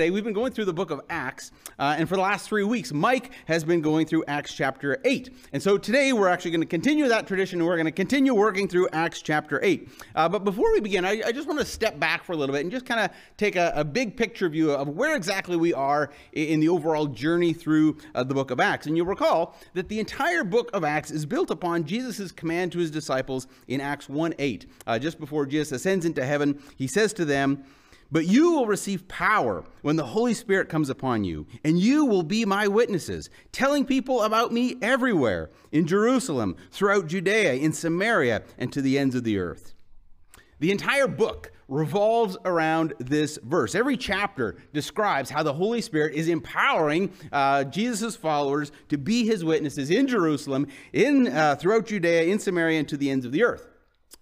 Today, we've been going through the book of Acts, uh, and for the last three weeks, Mike has been going through Acts chapter 8. And so today, we're actually going to continue that tradition, and we're going to continue working through Acts chapter 8. Uh, but before we begin, I, I, just want to step back for a little bit and just kind of take a, a, big picture view of where exactly we are in the overall journey through uh, the book of Acts. And you'll recall that the entire book of Acts is built upon Jesus' command to his disciples in Acts 1 8. Uh, just before Jesus ascends into heaven, he says to them, but you will receive power when the Holy Spirit comes upon you, and you will be my witnesses, telling people about me everywhere in Jerusalem, throughout Judea, in Samaria, and to the ends of the earth. The entire book revolves around this verse. Every chapter describes how the Holy Spirit is empowering uh, Jesus' followers to be his witnesses in Jerusalem, in uh, throughout Judea, in Samaria, and to the ends of the earth.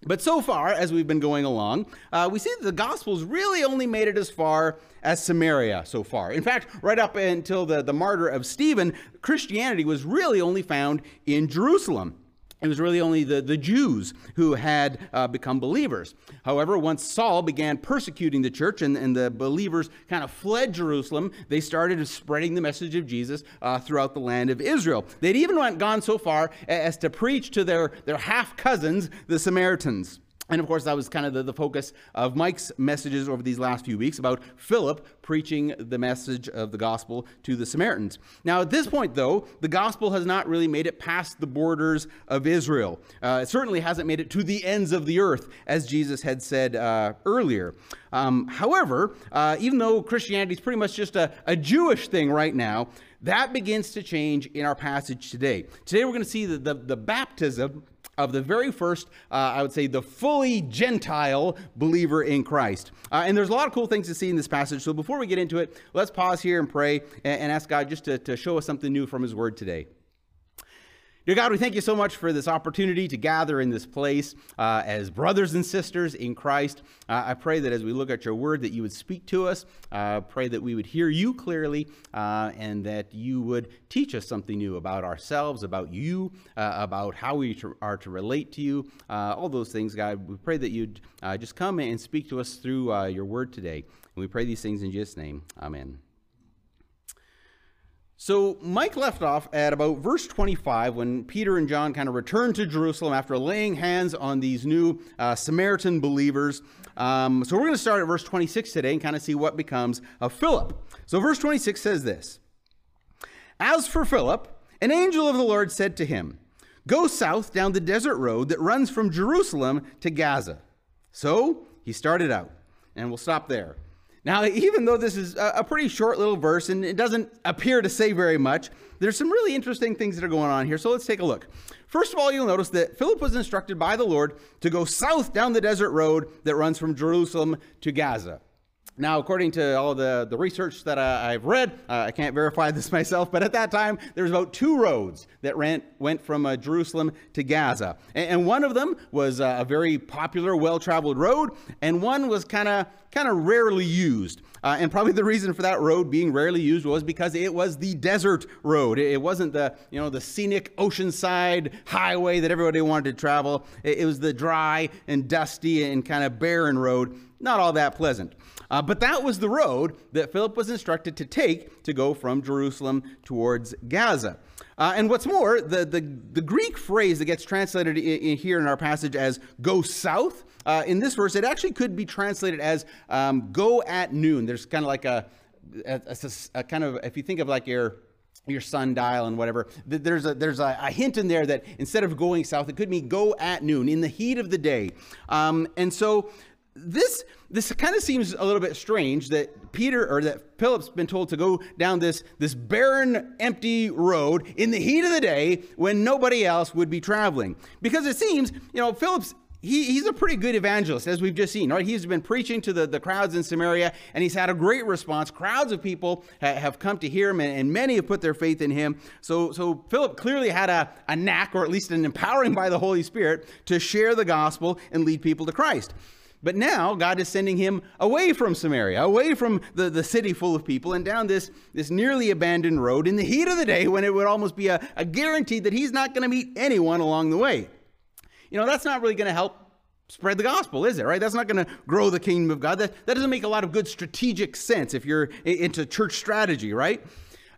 But so far, as we've been going along, uh, we see that the Gospels really only made it as far as Samaria so far. In fact, right up until the, the martyr of Stephen, Christianity was really only found in Jerusalem. It was really only the, the Jews who had uh, become believers. However, once Saul began persecuting the church and, and the believers kind of fled Jerusalem, they started spreading the message of Jesus uh, throughout the land of Israel. They'd even went, gone so far as to preach to their, their half cousins, the Samaritans. And of course, that was kind of the, the, focus of Mike's messages over these last few weeks about Philip preaching the message of the gospel to the Samaritans. Now, at this point, though, the gospel has not really made it past the borders of Israel. Uh, it certainly hasn't made it to the ends of the earth, as Jesus had said uh, earlier. Um, however, uh, even though Christianity is pretty much just a, a Jewish thing right now, that begins to change in our passage today. Today, we're going to see the, the, the baptism of the very first, uh, I would say, the fully Gentile believer in Christ. Uh, and there's a lot of cool things to see in this passage. So before we get into it, let's pause here and pray and, and ask God just to, to show us something new from His Word today. Dear God, we thank you so much for this opportunity to gather in this place uh, as brothers and sisters in Christ. Uh, I pray that as we look at your word, that you would speak to us. Uh, pray that we would hear you clearly uh, and that you would teach us something new about ourselves, about you, uh, about how we are to relate to you, uh, all those things, God. We pray that you'd just come and speak to us through your word today. And we pray these things in Jesus' name. Amen. So Mike left off at about verse 25 when Peter and John kind of returned to Jerusalem after laying hands on these new uh, Samaritan believers. Um, so we're going to start at verse 26 today and kind of see what becomes of Philip. So verse 26 says this As for Philip, an angel of the Lord said to him, Go south down the desert road that runs from Jerusalem to Gaza. So he started out, and we'll stop there. Now, even though this is a pretty short little verse and it doesn't appear to say very much, there's some really interesting things that are going on here. So let's take a look. First of all, you'll notice that Philip was instructed by the Lord to go south down the desert road that runs from Jerusalem to Gaza. Now, according to all the, the research that I, have read, uh, I can't verify this myself, but at that time, there was about two roads that ran, went from uh, Jerusalem to Gaza. And, and, one of them was uh, a very popular, well-traveled road, and one was kind of kind of rarely used. Uh, and probably the reason for that road being rarely used was because it was the desert road. It, it wasn't the, you know, the scenic oceanside highway that everybody wanted to travel. It, it was the dry and dusty and kind of barren road. Not all that pleasant. Uh, but that was the road that Philip was instructed to take to go from Jerusalem towards Gaza. Uh, and what's more, the, the, the, Greek phrase that gets translated in, in here in our passage as go south, uh, in this verse, it actually could be translated as um, go at noon. There's kind of like a, a, a, a kind of, if you think of like your, your sundial and whatever. There's a there's a, a, hint in there that instead of going south, it could mean go at noon in the heat of the day. Um, and so this this kind of seems a little bit strange that Peter or that Philip's been told to go down this this barren, empty road in the heat of the day when nobody else would be traveling. Because it seems, you know, Philip's he, he's a pretty good evangelist, as we've just seen, right? He's been preaching to the, the crowds in Samaria, and he's had a great response. Crowds of people ha, have come to hear him, and, and, many have put their faith in him. So, so Philip clearly had a, a knack, or at least an empowering by the Holy Spirit, to share the gospel and lead people to Christ. But now God is sending him away from Samaria, away from the, the city full of people, and down this, this nearly abandoned road in the heat of the day when it would almost be a, a guarantee that he's not going to meet anyone along the way. You know, that's not really going to help spread the gospel, is it? Right? That's not going to grow the kingdom of God. That, that doesn't make a lot of good strategic sense if you're into church strategy, right?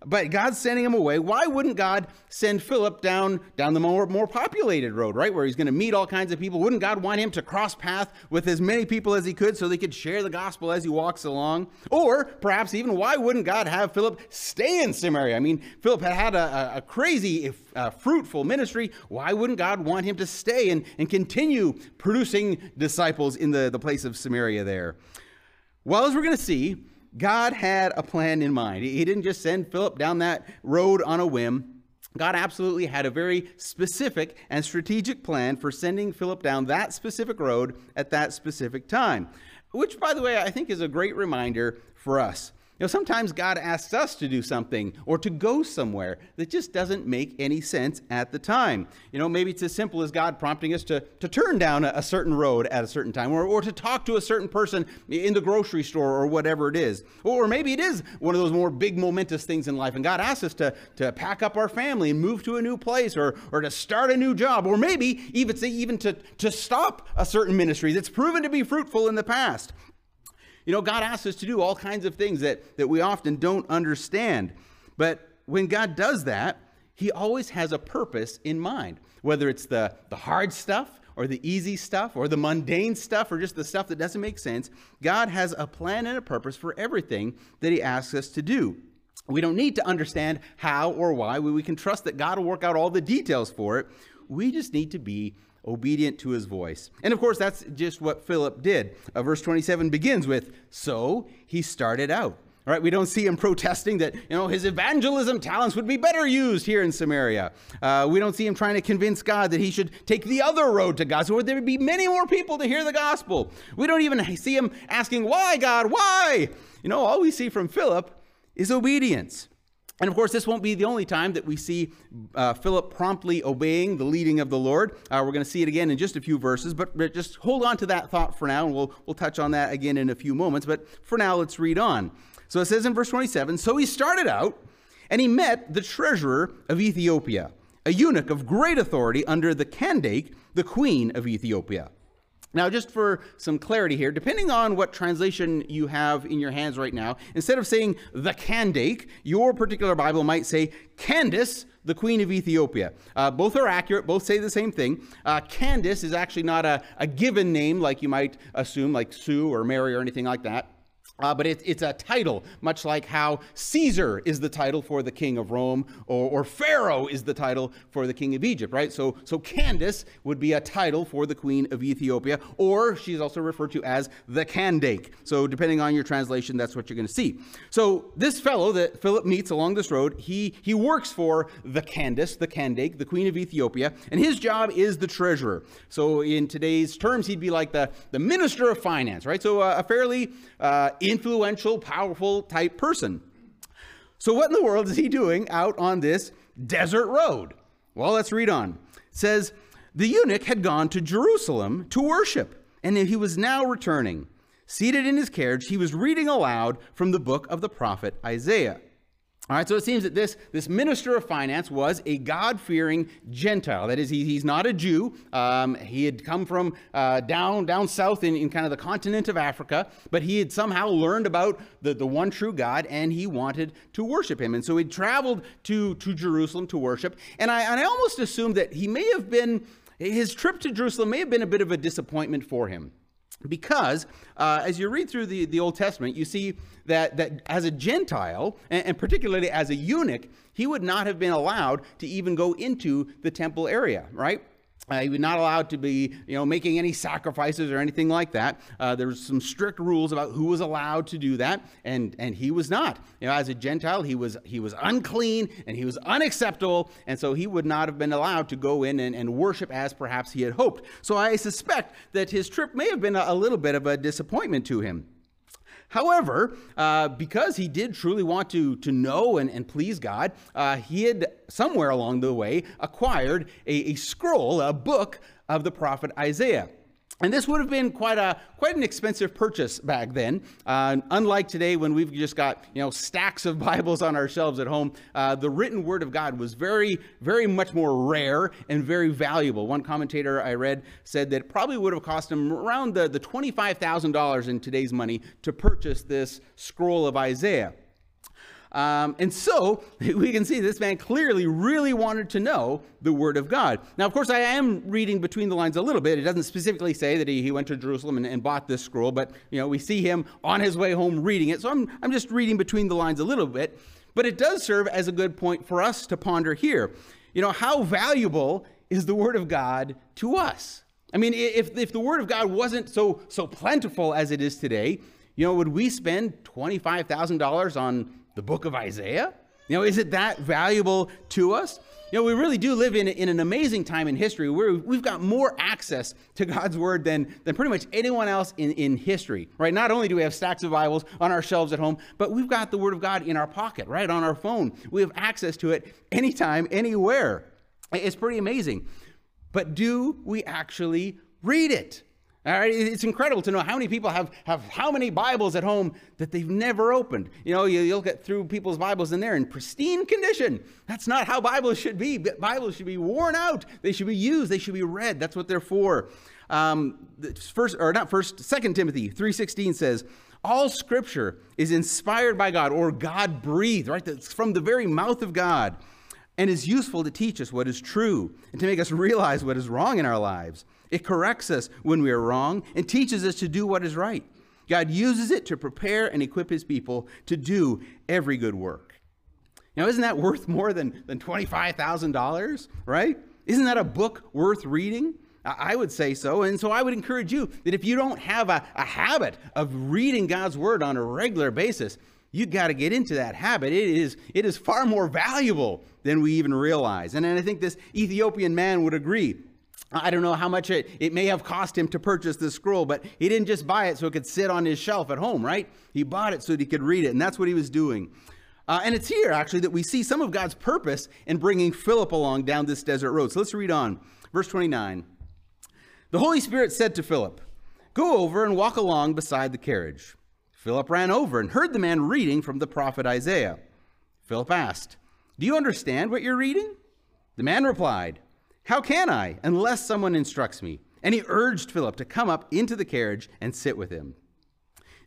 But God's sending him away. Why wouldn't God send Philip down down the more, more populated road, right, where he's going to meet all kinds of people? Wouldn't God want him to cross path with as many people as he could so they could share the gospel as he walks along? Or perhaps even why wouldn't God have Philip stay in Samaria? I mean, Philip had had a, a crazy, uh, fruitful ministry. Why wouldn't God want him to stay and, and continue producing disciples in the, the place of Samaria there? Well, as we're going to see, God had a plan in mind. He didn't just send Philip down that road on a whim. God absolutely had a very specific and strategic plan for sending Philip down that specific road at that specific time, which, by the way, I think is a great reminder for us. You know, sometimes God asks us to do something or to go somewhere that just doesn't make any sense at the time. You know, maybe it's as simple as God prompting us to, to turn down a, a certain road at a certain time or, or to talk to a certain person in the grocery store or whatever it is. Or maybe it is one of those more big momentous things in life and God asks us to, to pack up our family and move to a new place or, or to start a new job or maybe even, even to, to stop a certain ministry that's proven to be fruitful in the past. You know, God asks us to do all kinds of things that, that we often don't understand. But when God does that, He always has a purpose in mind, whether it's the, the hard stuff or the easy stuff or the mundane stuff or just the stuff that doesn't make sense. God has a plan and a purpose for everything that He asks us to do. We don't need to understand how or why. We we can trust that God will work out all the details for it. We just need to be obedient to his voice. And of course, that's just what Philip did. Uh, verse 27 begins with, So he started out. All right, we don't see him protesting that you know his evangelism talents would be better used here in Samaria. Uh, we don't see him trying to convince God that he should take the other road to God, so there would be many more people to hear the gospel. We don't even see him asking, "Why, God? Why?" You know, all we see from Philip is obedience. And of course, this won't be the only time that we see uh, Philip promptly obeying the leading of the Lord. Uh, we're going to see it again in just a few verses, but, just hold on to that thought for now, and we'll, we'll touch on that again in a few moments. But for now, let's read on. So it says in verse 27 So he started out, and he met the treasurer of Ethiopia, a eunuch of great authority under the Candake, the queen of Ethiopia. Now, just for some clarity here, depending on what translation you have in your hands right now, instead of saying the Candake, your particular Bible might say Candace, the queen of Ethiopia. Uh, both are accurate, both say the same thing. Uh, Candace is actually not a, a given name like you might assume, like Sue or Mary or anything like that. Uh, but it, it's a title, much like how Caesar is the title for the king of Rome, or, or, Pharaoh is the title for the king of Egypt, right? So, so Candace would be a title for the queen of Ethiopia, or she's also referred to as the Candake. So, depending on your translation, that's what you're going to see. So, this fellow that Philip meets along this road, he, he works for the Candace, the Candake, the queen of Ethiopia, and his job is the treasurer. So, in today's terms, he'd be like the, the minister of finance, right? So, uh, a fairly uh, influential, powerful type person. So, what in the world is he doing out on this desert road? Well, let's read on. It says, The eunuch had gone to Jerusalem to worship, and he was now returning. Seated in his carriage, he was reading aloud from the book of the prophet Isaiah. All right, so it seems that this, this minister of finance was a God fearing Gentile. That is, he, he's not a Jew. Um, he had come from uh, down, down south in, in kind of the continent of Africa, but he had somehow learned about the, the one true God and he wanted to worship him. And so he traveled to, to Jerusalem to worship. And I, and I almost assumed that he may have been, his trip to Jerusalem may have been a bit of a disappointment for him. Because uh, as you read through the, the Old Testament, you see that, that as a Gentile, and, and particularly as a eunuch, he would not have been allowed to even go into the temple area, right? Uh, he was not allowed to be, you know, making any sacrifices or anything like that. Uh, there was some strict rules about who was allowed to do that, and and he was not. You know, as a Gentile, he was he was unclean and he was unacceptable, and so he would not have been allowed to go in and, and worship as perhaps he had hoped. So I suspect that his trip may have been a, a little bit of a disappointment to him. However, uh, because he did truly want to, to know and, and please God, uh, he had somewhere along the way acquired a, a scroll, a book of the prophet Isaiah. And this would have been quite a quite an expensive purchase back then. Uh, unlike today, when we've just got you know stacks of Bibles on our shelves at home, uh, the written Word of God was very very much more rare and very valuable. One commentator I read said that probably would have cost him around the, the twenty five thousand dollars in today's money to purchase this scroll of Isaiah. Um, and so we can see this man clearly really wanted to know the Word of God. Now, of course, I am reading between the lines a little bit. It doesn't specifically say that he, he went to Jerusalem and, and bought this scroll, but you know we see him on his way home reading it. So I'm, I'm just reading between the lines a little bit. But it does serve as a good point for us to ponder here. You know, how valuable is the Word of God to us? I mean, if, if the Word of God wasn't so, so plentiful as it is today, you know, would we spend $25,000 on the book of Isaiah? You know, is it that valuable to us? You know, we really do live in, in an amazing time in history where we've got more access to God's word than, than pretty much anyone else in, in history, right? Not only do we have stacks of Bibles on our shelves at home, but we've got the word of God in our pocket, right? On our phone. We have access to it anytime, anywhere. It's pretty amazing. But do we actually read it? All right, it's incredible to know how many people have, have how many Bibles at home that they've never opened. You know, you, will get through people's Bibles and they're in pristine condition. That's not how Bibles should be. Bibles should be worn out. They should be used. They should be read. That's what they're for. Um, first, or not first, Second Timothy three sixteen says, "All Scripture is inspired by God, or God breathed." Right, that's from the very mouth of God, and is useful to teach us what is true and to make us realize what is wrong in our lives it corrects us when we are wrong and teaches us to do what is right. God uses it to prepare and equip his people to do every good work. Now, isn't that worth more than, than $25,000, right? Isn't that a book worth reading? I would say so. And so I would encourage you that if you don't have a, a habit of reading God's word on a regular basis, you got to get into that habit. It is, it is far more valuable than we even realize. And, and I think this Ethiopian man would agree. I don't know how much it, it may have cost him to purchase this scroll, but he didn't just buy it so it could sit on his shelf at home, right? He bought it so that he could read it, and that's what he was doing. Uh, and it's here, actually, that we see some of God's purpose in bringing Philip along down this desert road. So let's read on. Verse 29. The Holy Spirit said to Philip, Go over and walk along beside the carriage. Philip ran over and heard the man reading from the prophet Isaiah. Philip asked, Do you understand what you're reading? The man replied, how can I, unless someone instructs me? And he urged Philip to come up into the carriage and sit with him.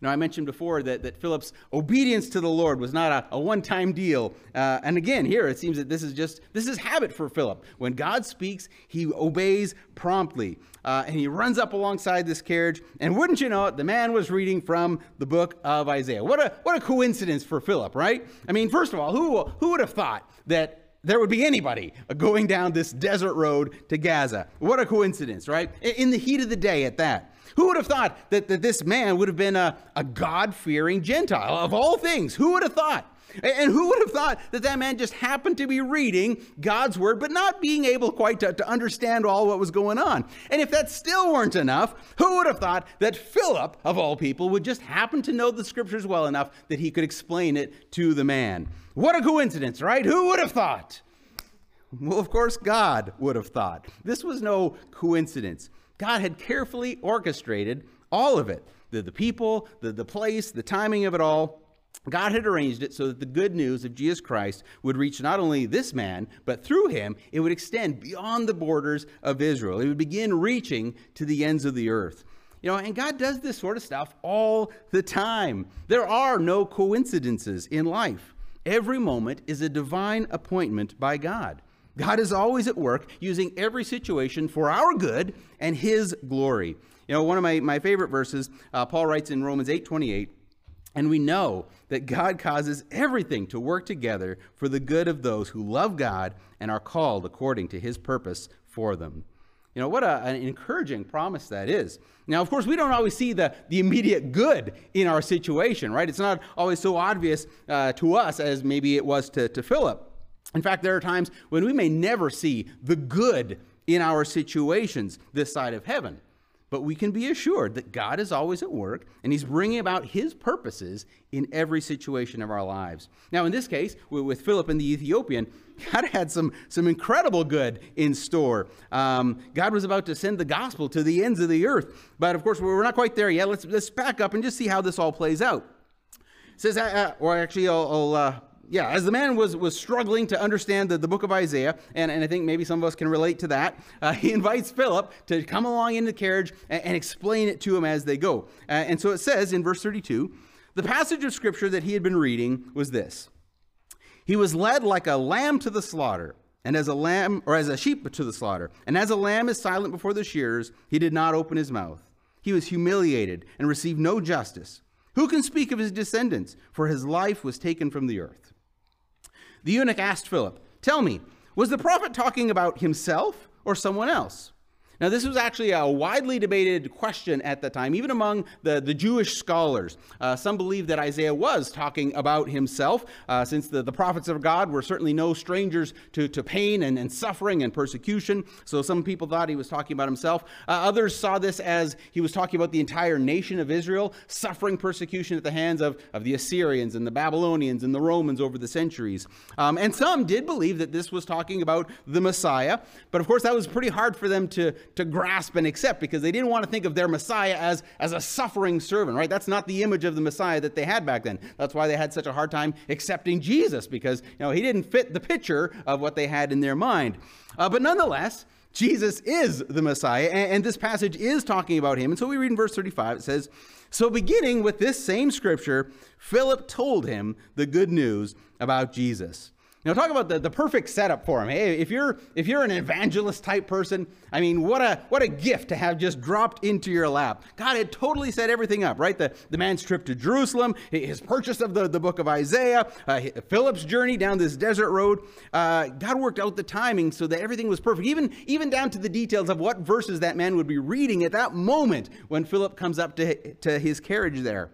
Now, I mentioned before that, that Philip's obedience to the Lord was not a, a one-time deal. Uh, and again, here it seems that this is just, this is habit for Philip. When God speaks, he obeys promptly. Uh, and he runs up alongside this carriage. And wouldn't you know it, the man was reading from the book of Isaiah. What a, what a coincidence for Philip, right? I mean, first of all, who, who would have thought that there would be anybody going down this desert road to Gaza. What a coincidence, right? In the heat of the day at that. Who would have thought that, that this man would have been a, a God fearing Gentile? Of all things, who would have thought? And who would have thought that that man just happened to be reading God's word, but not being able quite to, to, understand all what was going on? And if that still weren't enough, who would have thought that Philip, of all people, would just happen to know the scriptures well enough that he could explain it to the man? What a coincidence, right? Who would have thought? Well, of course, God would have thought. This was no coincidence. God had carefully orchestrated all of it the, the people, the, the place, the timing of it all. God had arranged it so that the good news of Jesus Christ would reach not only this man, but through him, it would extend beyond the borders of Israel. It would begin reaching to the ends of the earth. You know, and God does this sort of stuff all the time. There are no coincidences in life. Every moment is a divine appointment by God. God is always at work, using every situation for our good and His glory. You know, one of my, my favorite verses, uh, Paul writes in Romans 8 28, and we know that God causes everything to work together for the good of those who love God and are called according to his purpose for them. You know, what a, an encouraging promise that is. Now, of course, we don't always see the, the immediate good in our situation, right? It's not always so obvious uh, to us as maybe it was to, to Philip. In fact, there are times when we may never see the good in our situations this side of heaven. But we can be assured that God is always at work and He's bringing about His purposes in every situation of our lives. Now, in this case, with Philip and the Ethiopian, God had some, some incredible good in store. Um, God was about to send the gospel to the ends of the earth. But of course, we're not quite there yet. Let's, let's back up and just see how this all plays out. It says, uh, uh or actually, I'll, I'll uh, yeah, as the man was, was struggling to understand the, the book of Isaiah, and, and I think maybe some of us can relate to that, uh, he invites Philip to come along in the carriage and, and explain it to him as they go. Uh, and so it says in verse 32 the passage of scripture that he had been reading was this He was led like a lamb to the slaughter, and as a lamb, or as a sheep to the slaughter, and as a lamb is silent before the shearers, he did not open his mouth. He was humiliated and received no justice. Who can speak of his descendants? For his life was taken from the earth. The eunuch asked Philip, Tell me, was the prophet talking about himself or someone else? Now, this was actually a widely debated question at the time, even among the, the Jewish scholars. Uh, some believe that Isaiah was talking about himself, uh, since the, the prophets of God were certainly no strangers to, to pain and, and suffering and persecution. So some people thought he was talking about himself. Uh, others saw this as he was talking about the entire nation of Israel suffering persecution at the hands of, of the Assyrians and the Babylonians and the Romans over the centuries. Um, and some did believe that this was talking about the Messiah, but of course that was pretty hard for them to to grasp and accept because they didn't want to think of their Messiah as, as a suffering servant, right? That's not the image of the Messiah that they had back then. That's why they had such a hard time accepting Jesus because, you know, he didn't fit the picture of what they had in their mind. Uh, but nonetheless, Jesus is the Messiah, and, and this passage is talking about him. And so we read in verse 35, it says, So beginning with this same scripture, Philip told him the good news about Jesus. Now talk about the, the perfect setup for him. Hey, if you're if you're an evangelist type person, I mean, what a what a gift to have just dropped into your lap. God had totally set everything up, right? The the man's trip to Jerusalem, his purchase of the, the book of Isaiah, uh, Philip's journey down this desert road. Uh, God worked out the timing so that everything was perfect, even even down to the details of what verses that man would be reading at that moment when Philip comes up to to his carriage there.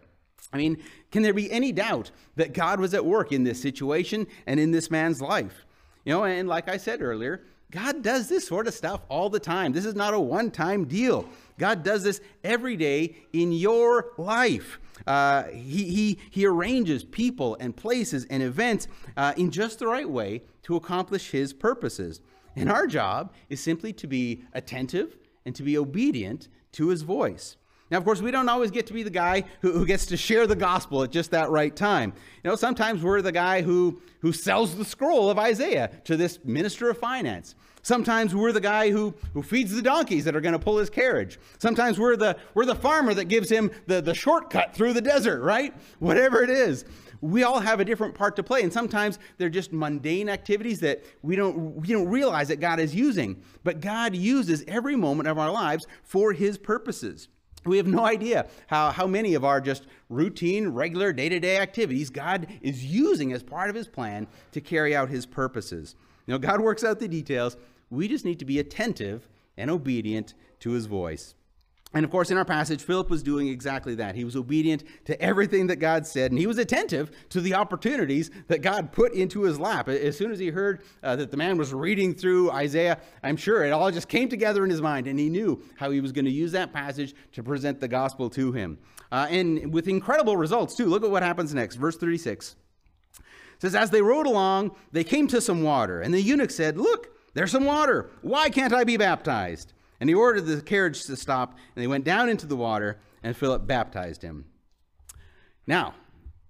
I mean, can there be any doubt that God was at work in this situation and in this man's life? You know, and like I said earlier, God does this sort of stuff all the time. This is not a one time deal. God does this every day in your life. Uh, he, he, he arranges people and places and events uh, in just the right way to accomplish his purposes. And our job is simply to be attentive and to be obedient to his voice. Now, of course, we don't always get to be the guy who, who, gets to share the gospel at just that right time. You know, sometimes we're the guy who, who sells the scroll of Isaiah to this minister of finance. Sometimes we're the guy who, who feeds the donkeys that are going to pull his carriage. Sometimes we're the, we're the farmer that gives him the, the shortcut through the desert, right? Whatever it is. We all have a different part to play, and sometimes they're just mundane activities that we don't, we don't realize that God is using. But God uses every moment of our lives for his purposes. We have no idea how, how many of our just routine, regular, day to day activities God is using as part of his plan to carry out his purposes. You know, God works out the details. We just need to be attentive and obedient to his voice. And of course, in our passage, Philip was doing exactly that. He was obedient to everything that God said, and he was attentive to the opportunities that God put into his lap. As soon as he heard uh, that the man was reading through Isaiah, I'm sure it all just came together in his mind, and he knew how he was going to use that passage to present the gospel to him. Uh, and with incredible results, too. Look at what happens next. Verse 36 it says, As they rode along, they came to some water, and the eunuch said, Look, there's some water. Why can't I be baptized? And he ordered the carriage to stop, and they went down into the water, and Philip baptized him. Now,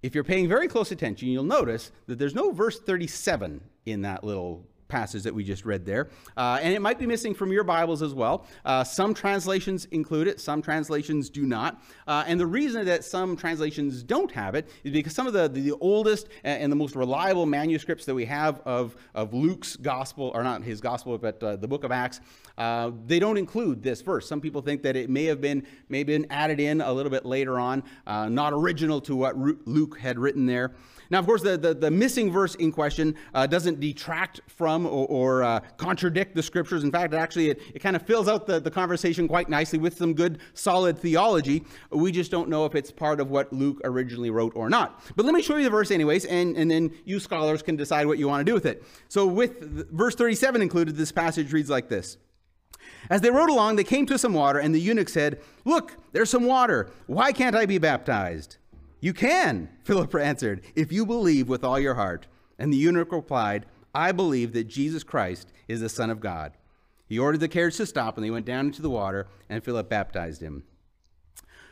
if you're paying very close attention, you'll notice that there's no verse 37 in that little passage that we just read there. Uh, and it might be missing from your Bibles as well. Uh, some translations include it, some translations do not. Uh, and the reason that some translations don't have it is because some of the, the oldest and the most reliable manuscripts that we have of, of Luke's gospel, or not his gospel, but uh, the book of Acts, uh, they don't include this verse. Some people think that it may have been, may have been added in a little bit later on, uh, not original to what Luke had written there. Now, of course, the, the, the missing verse in question uh, doesn't detract from or, or uh, contradict the scriptures. In fact, actually, it, it kind of fills out the, the conversation quite nicely with some good, solid theology. We just don't know if it's part of what Luke originally wrote or not. But let me show you the verse, anyways, and, and then you scholars can decide what you want to do with it. So, with verse 37 included, this passage reads like this As they rode along, they came to some water, and the eunuch said, Look, there's some water. Why can't I be baptized? You can, Philip answered, if you believe with all your heart. And the eunuch replied, I believe that Jesus Christ is the Son of God. He ordered the carriage to stop, and they went down into the water, and Philip baptized him.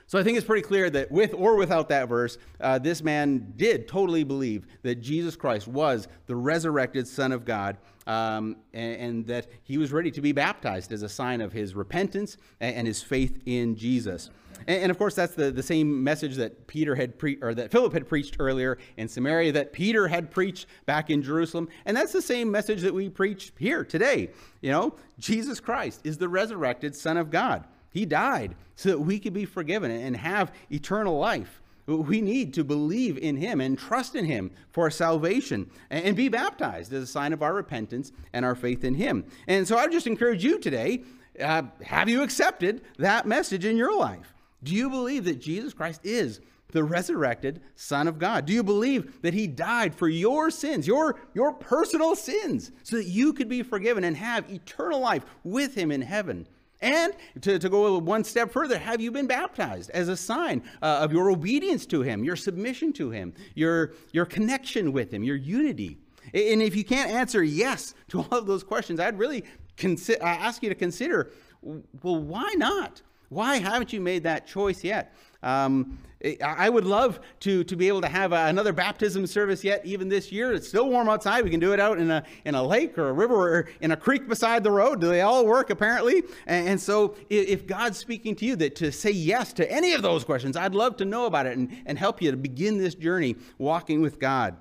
So I think it's pretty clear that with or without that verse, uh, this man did totally believe that Jesus Christ was the resurrected Son of God um, and, and, that he was ready to be baptized as a sign of his repentance and, and his faith in Jesus. And, and, of course, that's the, the same message that Peter had pre- or that Philip had preached earlier in Samaria, that Peter had preached back in Jerusalem, and that's the same message that we preach here today. You know, Jesus Christ is the resurrected Son of God. He died so that we could be forgiven and have eternal life. We need to believe in him and trust in him for salvation and be baptized as a sign of our repentance and our faith in him. And so I just encourage you today uh, have you accepted that message in your life? Do you believe that Jesus Christ is the resurrected Son of God? Do you believe that He died for your sins, your, your personal sins, so that you could be forgiven and have eternal life with Him in heaven? And to, to go one step further, have you been baptized as a sign uh, of your obedience to Him, your submission to Him, your, your connection with Him, your unity? And if you can't answer yes to all of those questions, I'd really consi- ask you to consider well, why not? Why haven't you made that choice yet? Um, I would love to, to be able to have another baptism service yet, even this year. It's still warm outside. We can do it out in a, in a lake or a river or in a creek beside the road. Do they all work, apparently? And, and so, if God's speaking to you that to say yes to any of those questions, I'd love to know about it and, and help you to begin this journey walking with God.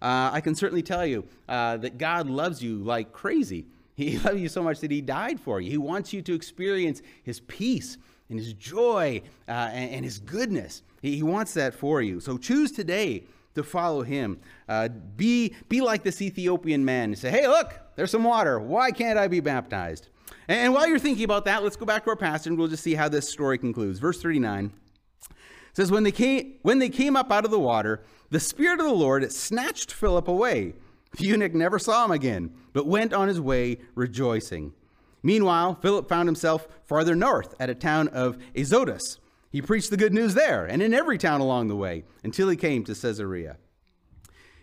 Uh, I can certainly tell you uh, that God loves you like crazy. He loves you so much that He died for you. He wants you to experience His peace and his joy uh, and, and, his goodness. He, he, wants that for you. So choose today to follow him. Uh, be, be like this Ethiopian man and say, hey, look, there's some water. Why can't I be baptized? And, and while you're thinking about that, let's go back to our passage and we'll just see how this story concludes. Verse 39 says, when they, came, when they came up out of the water, the Spirit of the Lord snatched Philip away. The eunuch never saw him again, but went on his way rejoicing. Meanwhile, Philip found himself farther north at a town of Azotus. He preached the good news there and in every town along the way until he came to Caesarea.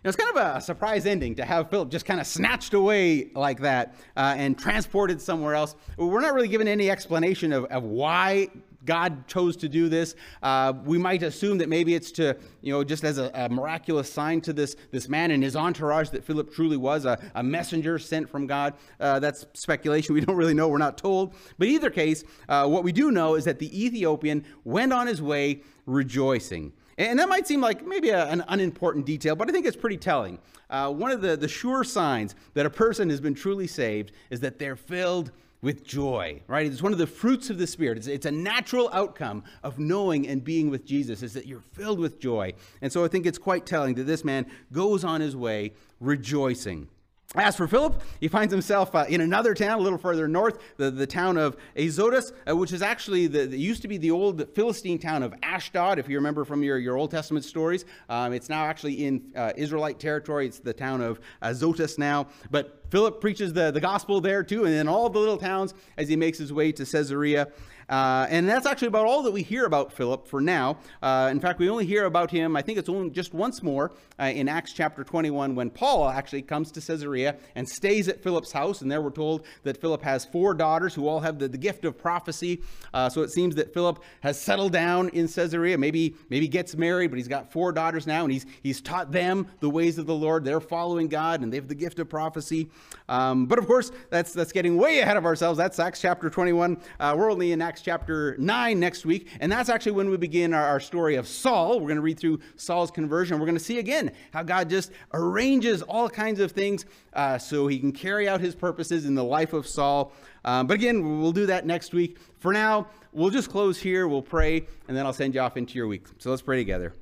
Now, it's kind of a surprise ending to have Philip just kind of snatched away like that uh, and transported somewhere else. We're not really given any explanation of, of why God chose to do this. Uh, we might assume that maybe it's to, you know, just as a, a, miraculous sign to this, this man and his entourage that Philip truly was a, a messenger sent from God. Uh, that's speculation. We don't really know. We're not told. But either case, uh, what we do know is that the Ethiopian went on his way rejoicing. And that might seem like maybe a, an unimportant detail, but I think it's pretty telling. Uh, one of the, the sure signs that a person has been truly saved is that they're filled with joy, right? It's one of the fruits of the Spirit. It's, it's, a natural outcome of knowing and being with Jesus, is that you're filled with joy. And so I think it's quite telling that this man goes on his way rejoicing. As for Philip, he finds himself uh, in another town a little further north, the, the town of Azotus, uh, which is actually the, the, used to be the old Philistine town of Ashdod, if you remember from your, your Old Testament stories. Um, it's now actually in uh, Israelite territory. It's the town of Azotus now. But Philip preaches the, the gospel there too, and in all the little towns as he makes his way to Caesarea. Uh, and that's actually about all that we hear about Philip for now. Uh, in fact, we only hear about him, I think it's only just once more uh, in Acts chapter 21 when Paul actually comes to Caesarea and stays at Philip's house. And there we're told that Philip has four daughters who all have the, the gift of prophecy. Uh, so it seems that Philip has settled down in Caesarea, maybe, maybe gets married, but he's got four daughters now, and he's, he's taught them the ways of the Lord. They're following God, and they have the gift of prophecy. Um, but of course, that's, that's getting way ahead of ourselves. That's Acts chapter 21. Uh, we're only in Acts Acts chapter 9 next week, and that's actually when we begin our, our story of Saul. We're going to read through Saul's conversion. We're going to see again how God just arranges all kinds of things uh, so he can carry out his purposes in the life of Saul. Um, but again, we'll do that next week. For now, we'll just close here, we'll pray, and then I'll send you off into your week. So let's pray together.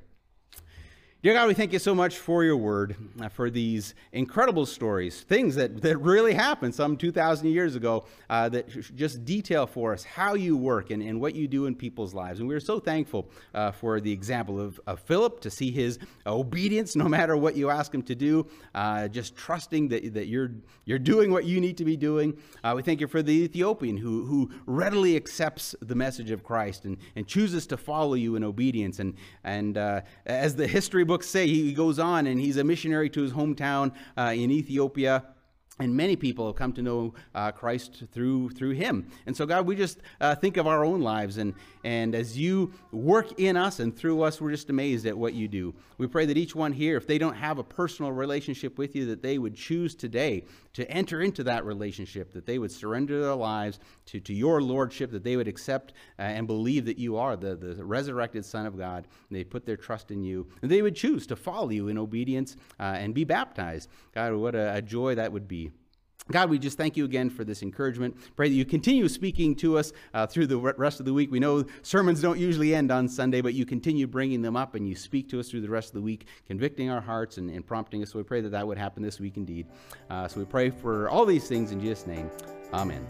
Dear God, we thank you so much for your word, uh, for these incredible stories, things that, that really happened some 2,000 years ago uh, that just detail for us how you work and, and what you do in people's lives. And we're so thankful uh, for the example of, of Philip to see his obedience no matter what you ask him to do, uh, just trusting that, that you're, you're doing what you need to be doing. Uh, we thank you for the Ethiopian who, who readily accepts the message of Christ and, and chooses to follow you in obedience. And, and as the history book books say, he goes on and he's a missionary to his hometown uh, in Ethiopia and many people have come to know uh, Christ through through him. And so, God, we just uh, think of our own lives, and and as you work in us and through us, we're just amazed at what you do. We pray that each one here, if they don't have a personal relationship with you, that they would choose today to enter into that relationship, that they would surrender their lives to, to your lordship, that they would accept uh, and believe that you are the, the resurrected Son of God, and they put their trust in you, and they would choose to follow you in obedience uh, and be baptized. God, what a, a joy that would be. God, we just thank you again for this encouragement. Pray that you continue speaking to us uh, through the rest of the week. We know sermons don't usually end on Sunday, but you continue bringing them up and you speak to us through the rest of the week, convicting our hearts and, and prompting us. So we pray that that would happen this week indeed. Uh, so we pray for all these things in Jesus' name. Amen.